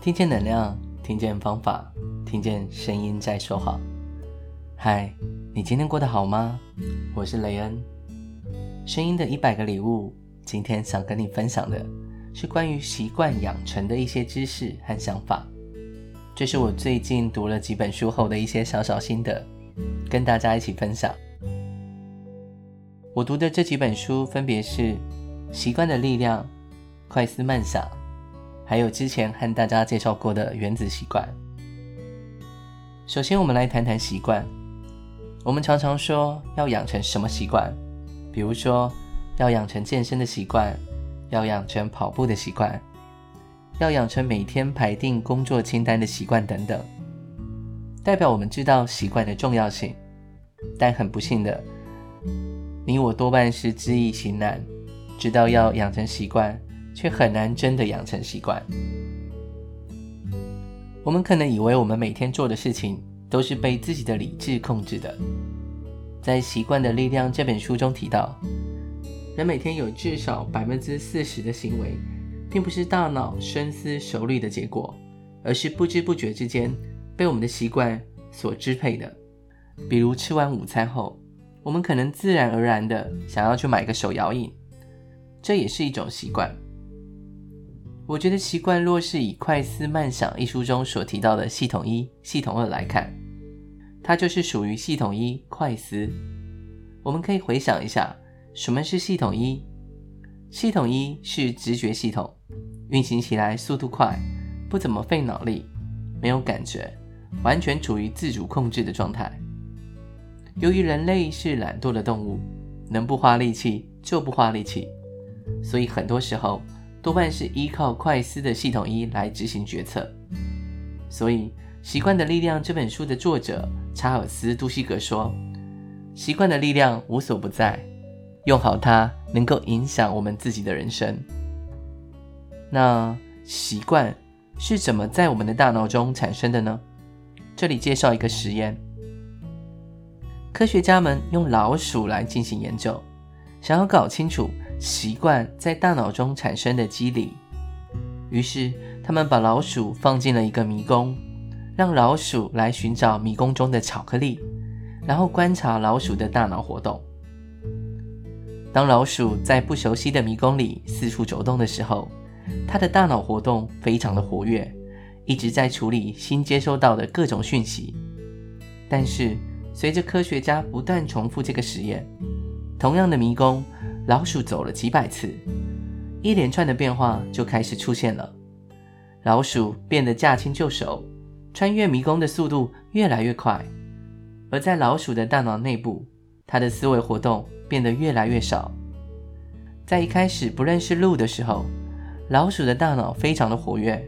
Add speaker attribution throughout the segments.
Speaker 1: 听见能量，听见方法，听见声音在说话。嗨，你今天过得好吗？我是雷恩。声音的一百个礼物，今天想跟你分享的是关于习惯养成的一些知识和想法。这是我最近读了几本书后的一些小小心得，跟大家一起分享。我读的这几本书分别是《习惯的力量》、《快思慢想》。还有之前和大家介绍过的原子习惯。首先，我们来谈谈习惯。我们常常说要养成什么习惯，比如说要养成健身的习惯，要养成跑步的习惯，要养成每天排定工作清单的习惯等等，代表我们知道习惯的重要性。但很不幸的，你我多半是知易行难，知道要养成习惯。却很难真的养成习惯。我们可能以为我们每天做的事情都是被自己的理智控制的。在《习惯的力量》这本书中提到，人每天有至少百分之四十的行为，并不是大脑深思熟虑的结果，而是不知不觉之间被我们的习惯所支配的。比如吃完午餐后，我们可能自然而然的想要去买个手摇饮，这也是一种习惯。我觉得习惯若是以《快思慢想》一书中所提到的系统一、系统二来看，它就是属于系统一快思。我们可以回想一下，什么是系统一？系统一是直觉系统，运行起来速度快，不怎么费脑力，没有感觉，完全处于自主控制的状态。由于人类是懒惰的动物，能不花力气就不花力气，所以很多时候，多半是依靠快思的系统一来执行决策，所以《习惯的力量》这本书的作者查尔斯·杜希格说：“习惯的力量无所不在，用好它能够影响我们自己的人生。”那习惯是怎么在我们的大脑中产生的呢？这里介绍一个实验：科学家们用老鼠来进行研究，想要搞清楚。习惯在大脑中产生的机理，于是他们把老鼠放进了一个迷宫，让老鼠来寻找迷宫中的巧克力，然后观察老鼠的大脑活动。当老鼠在不熟悉的迷宫里四处走动的时候，它的大脑活动非常的活跃，一直在处理新接收到的各种讯息。但是随着科学家不断重复这个实验，同样的迷宫。老鼠走了几百次，一连串的变化就开始出现了。老鼠变得驾轻就熟，穿越迷宫的速度越来越快。而在老鼠的大脑内部，它的思维活动变得越来越少。在一开始不认识路的时候，老鼠的大脑非常的活跃。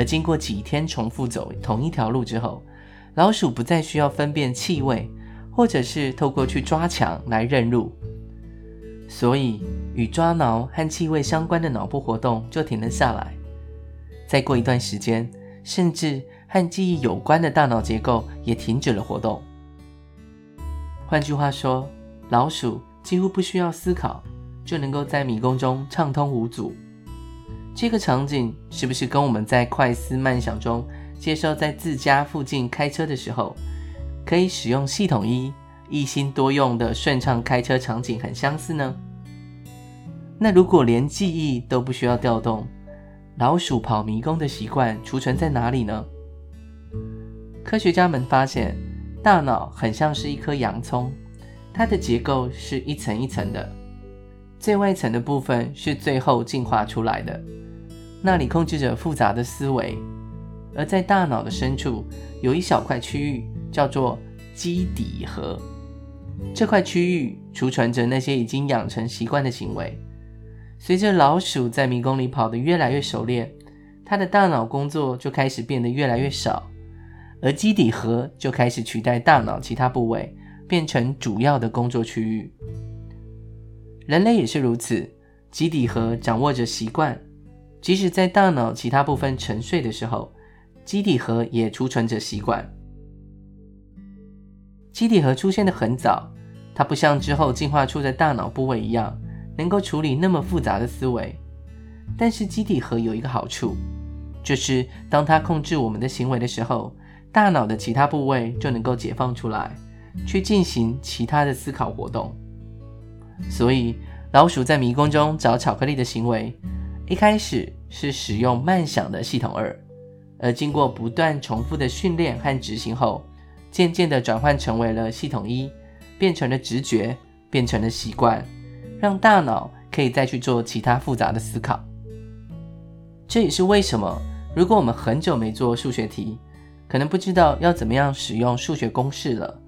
Speaker 1: 而经过几天重复走同一条路之后，老鼠不再需要分辨气味，或者是透过去抓墙来认路。所以，与抓挠和气味相关的脑部活动就停了下来。再过一段时间，甚至和记忆有关的大脑结构也停止了活动。换句话说，老鼠几乎不需要思考，就能够在迷宫中畅通无阻。这个场景是不是跟我们在快思慢想中接受在自家附近开车的时候，可以使用系统一？一心多用的顺畅开车场景很相似呢。那如果连记忆都不需要调动，老鼠跑迷宫的习惯储存在哪里呢？科学家们发现，大脑很像是一颗洋葱，它的结构是一层一层的，最外层的部分是最后进化出来的，那里控制着复杂的思维。而在大脑的深处，有一小块区域叫做基底核。这块区域储存着那些已经养成习惯的行为。随着老鼠在迷宫里跑得越来越熟练，它的大脑工作就开始变得越来越少，而基底核就开始取代大脑其他部位，变成主要的工作区域。人类也是如此，基底核掌握着习惯，即使在大脑其他部分沉睡的时候，基底核也储存着习惯。基底核出现得很早，它不像之后进化出的大脑部位一样，能够处理那么复杂的思维。但是基底核有一个好处，就是当它控制我们的行为的时候，大脑的其他部位就能够解放出来，去进行其他的思考活动。所以，老鼠在迷宫中找巧克力的行为，一开始是使用慢想的系统二，而经过不断重复的训练和执行后，渐渐地转换成为了系统一，变成了直觉，变成了习惯，让大脑可以再去做其他复杂的思考。这也是为什么，如果我们很久没做数学题，可能不知道要怎么样使用数学公式了。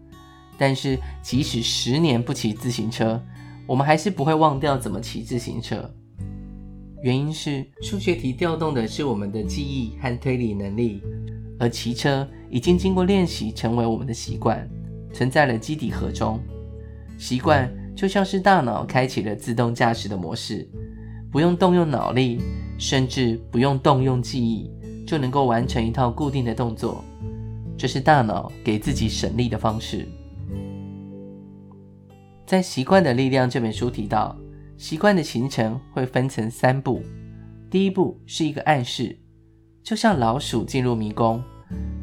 Speaker 1: 但是，即使十年不骑自行车，我们还是不会忘掉怎么骑自行车。原因是数学题调动的是我们的记忆和推理能力，而骑车已经经过练习，成为我们的习惯，存在了基底核中。习惯就像是大脑开启了自动驾驶的模式，不用动用脑力。甚至不用动用记忆，就能够完成一套固定的动作，这是大脑给自己省力的方式。在《习惯的力量》这本书提到，习惯的形成会分成三步。第一步是一个暗示，就像老鼠进入迷宫，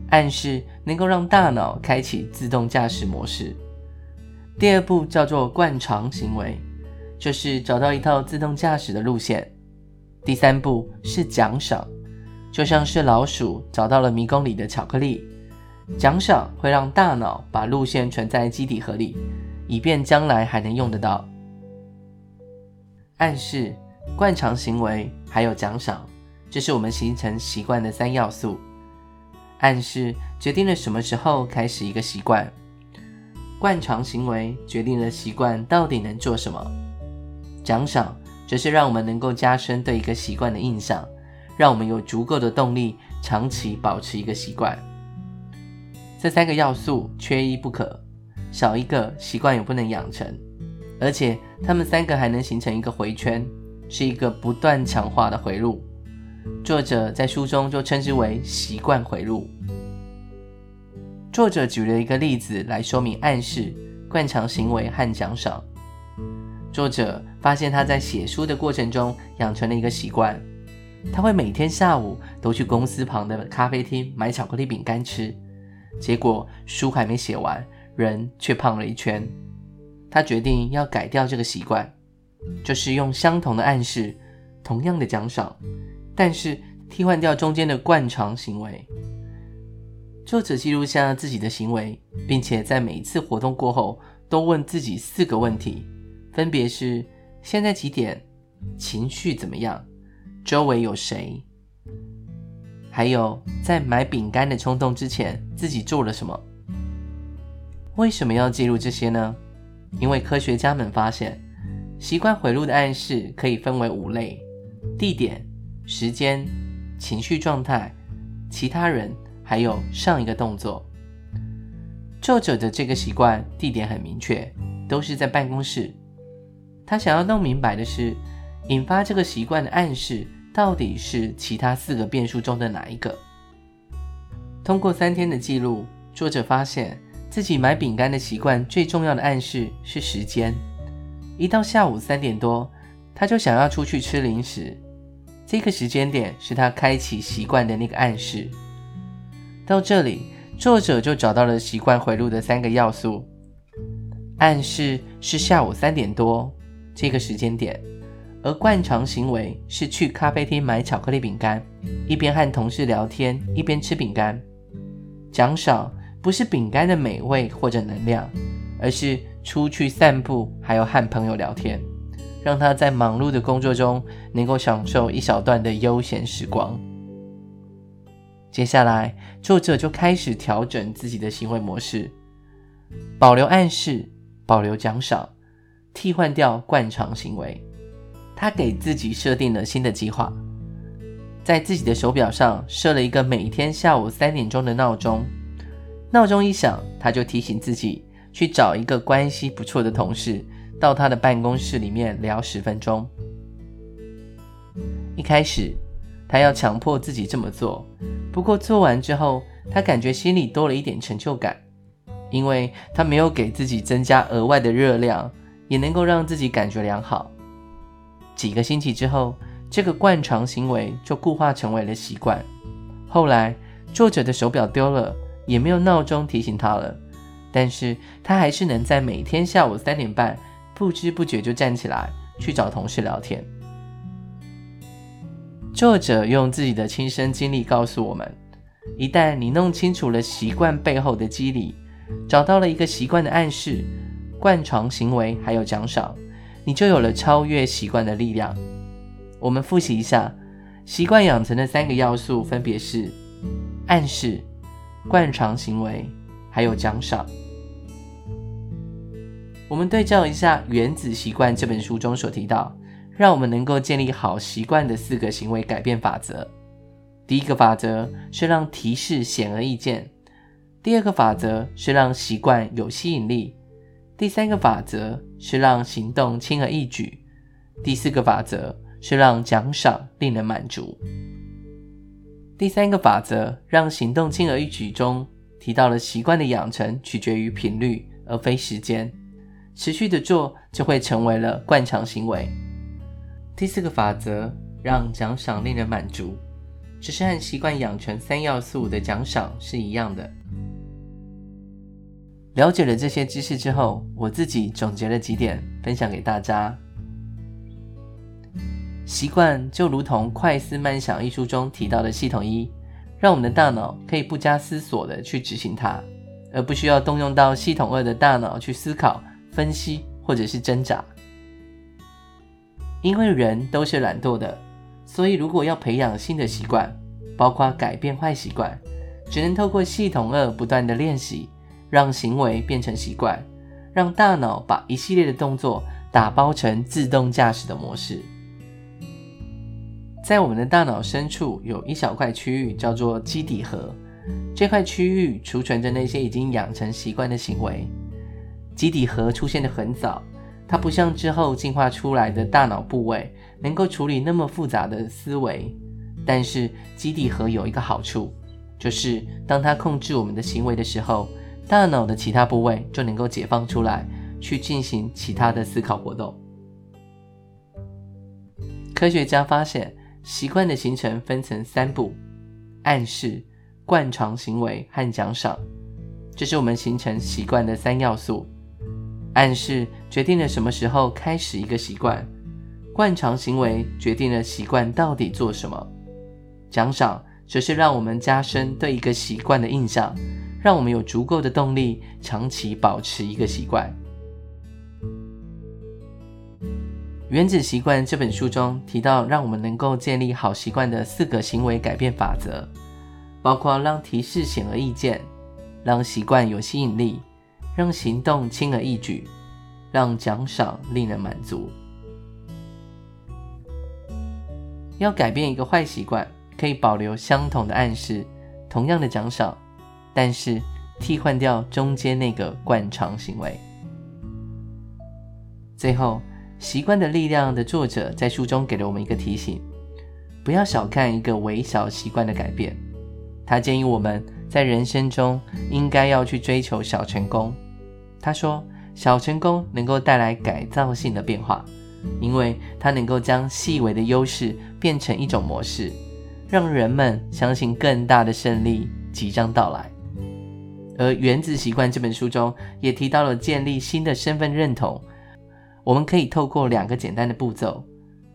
Speaker 1: 暗示能够让大脑开启自动驾驶模式。第二步叫做惯常行为，就是找到一套自动驾驶的路线。第三步是奖赏，就像是老鼠找到了迷宫里的巧克力，奖赏会让大脑把路线存在基底核里，以便将来还能用得到。暗示、惯常行为还有奖赏，这是我们形成习惯的三要素。暗示决定了什么时候开始一个习惯，惯常行为决定了习惯到底能做什么，奖赏。则是让我们能够加深对一个习惯的印象，让我们有足够的动力长期保持一个习惯。这三个要素缺一不可，少一个习惯也不能养成。而且，它们三个还能形成一个回圈，是一个不断强化的回路。作者在书中就称之为“习惯回路”。作者举了一个例子来说明暗示、惯常行为和奖赏。作者发现他在写书的过程中养成了一个习惯，他会每天下午都去公司旁的咖啡厅买巧克力饼干吃。结果书还没写完，人却胖了一圈。他决定要改掉这个习惯，就是用相同的暗示、同样的奖赏，但是替换掉中间的惯常行为。作者记录下自己的行为，并且在每一次活动过后都问自己四个问题。分别是现在几点，情绪怎么样，周围有谁，还有在买饼干的冲动之前自己做了什么。为什么要记录这些呢？因为科学家们发现，习惯回路的暗示可以分为五类：地点、时间、情绪状态、其他人，还有上一个动作。作者的这个习惯地点很明确，都是在办公室。他想要弄明白的是，引发这个习惯的暗示到底是其他四个变数中的哪一个？通过三天的记录，作者发现自己买饼干的习惯最重要的暗示是时间。一到下午三点多，他就想要出去吃零食。这个时间点是他开启习惯的那个暗示。到这里，作者就找到了习惯回路的三个要素：暗示是下午三点多。这个时间点，而惯常行为是去咖啡厅买巧克力饼干，一边和同事聊天，一边吃饼干。奖赏不是饼干的美味或者能量，而是出去散步，还有和朋友聊天，让他在忙碌的工作中能够享受一小段的悠闲时光。接下来，作者就开始调整自己的行为模式，保留暗示，保留奖赏。替换掉惯常行为，他给自己设定了新的计划，在自己的手表上设了一个每天下午三点钟的闹钟。闹钟一响，他就提醒自己去找一个关系不错的同事，到他的办公室里面聊十分钟。一开始，他要强迫自己这么做，不过做完之后，他感觉心里多了一点成就感，因为他没有给自己增加额外的热量。也能够让自己感觉良好。几个星期之后，这个惯常行为就固化成为了习惯。后来，作者的手表丢了，也没有闹钟提醒他了，但是他还是能在每天下午三点半，不知不觉就站起来去找同事聊天。作者用自己的亲身经历告诉我们：一旦你弄清楚了习惯背后的机理，找到了一个习惯的暗示、惯常行为还有奖赏，你就有了超越习惯的力量。我们复习一下，习惯养成的三个要素分别是暗示、惯常行为还有奖赏。我们对照一下《原子习惯》这本书中所提到，让我们能够建立好习惯的四个行为改变法则。第一个法则是让提示显而易见；第二个法则是让习惯有吸引力；第三个法则是让行动轻而易举；第四个法则是让奖赏令人满足。第三个法则让行动轻而易举中提到了习惯的养成取决于频率而非时间，持续的做就会成为了惯常行为。第四个法则，让奖赏令人满足，只是和习惯养成三要素的奖赏是一样的。了解了这些知识之后，我自己总结了几点，分享给大家。习惯就如同《快思慢想》一书中提到的系统一，让我们的大脑可以不加思索的去执行它，而不需要动用到系统二的大脑去思考、分析或者是挣扎。因为人都是懒惰的，所以如果要培养新的习惯，包括改变坏习惯，只能透过系统二不断的练习，让行为变成习惯，让大脑把一系列的动作打包成自动驾驶的模式。在我们的大脑深处有一小块区域叫做基底核，这块区域储存着那些已经养成习惯的行为。基底核出现得很早。它不像之后进化出来的大脑部位能够处理那么复杂的思维，但是基底核有一个好处，就是当它控制我们的行为的时候，大脑的其他部位就能够解放出来，去进行其他的思考活动。科学家发现，习惯的形成分成三步：暗示、惯常行为和奖赏，这是我们形成习惯的三要素。暗示决定了什么时候开始一个习惯，惯常行为决定了习惯到底做什么，奖赏则是让我们加深对一个习惯的印象，让我们有足够的动力长期保持一个习惯。《原子习惯》这本书中提到，让我们能够建立好习惯的四个行为改变法则，包括让提示显而易见，让习惯有吸引力。让行动轻而易举，让奖赏令人满足。要改变一个坏习惯，可以保留相同的暗示，同样的奖赏，但是替换掉中间那个惯常行为。最后，《习惯的力量》的作者在书中给了我们一个提醒：不要小看一个微小习惯的改变。他建议我们在人生中应该要去追求小成功。他说：“小成功能够带来改造性的变化，因为它能够将细微的优势变成一种模式，让人们相信更大的胜利即将到来。”而《原子习惯》这本书中也提到了建立新的身份认同，我们可以透过两个简单的步骤：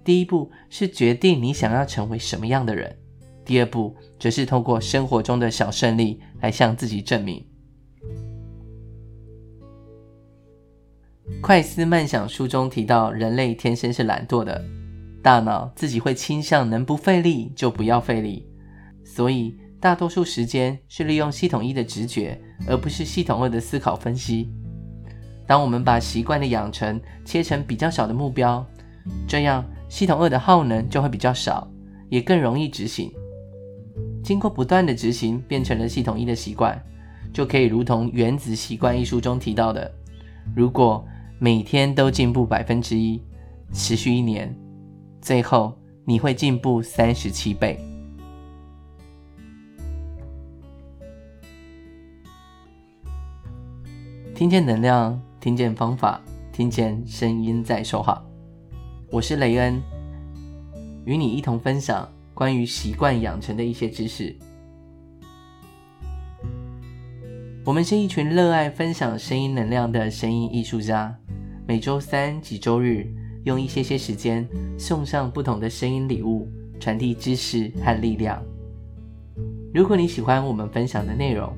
Speaker 1: 第一步是决定你想要成为什么样的人；第二步则是透过生活中的小胜利来向自己证明。快思慢想书中提到，人类天生是懒惰的，大脑自己会倾向能不费力就不要费力，所以大多数时间是利用系统一的直觉，而不是系统二的思考分析。当我们把习惯的养成切成比较小的目标，这样系统二的耗能就会比较少，也更容易执行。经过不断的执行，变成了系统一的习惯，就可以如同《原子习惯》一书中提到的，如果每天都进步百分之一，持续一年，最后你会进步三十七倍。听见能量，听见方法，听见声音在说话。我是雷恩，与你一同分享关于习惯养成的一些知识。我们是一群热爱分享声音能量的声音艺术家，每周三及周日用一些些时间送上不同的声音礼物，传递知识和力量。如果你喜欢我们分享的内容，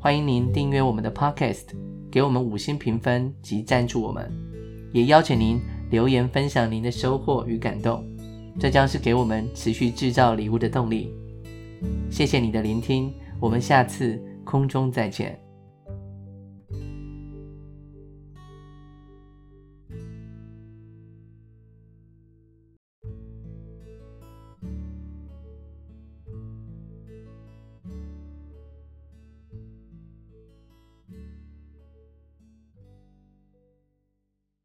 Speaker 1: 欢迎您订阅我们的 Podcast，给我们五星评分及赞助我们，也邀请您留言分享您的收获与感动，这将是给我们持续制造礼物的动力。谢谢你的聆听，我们下次空中再见。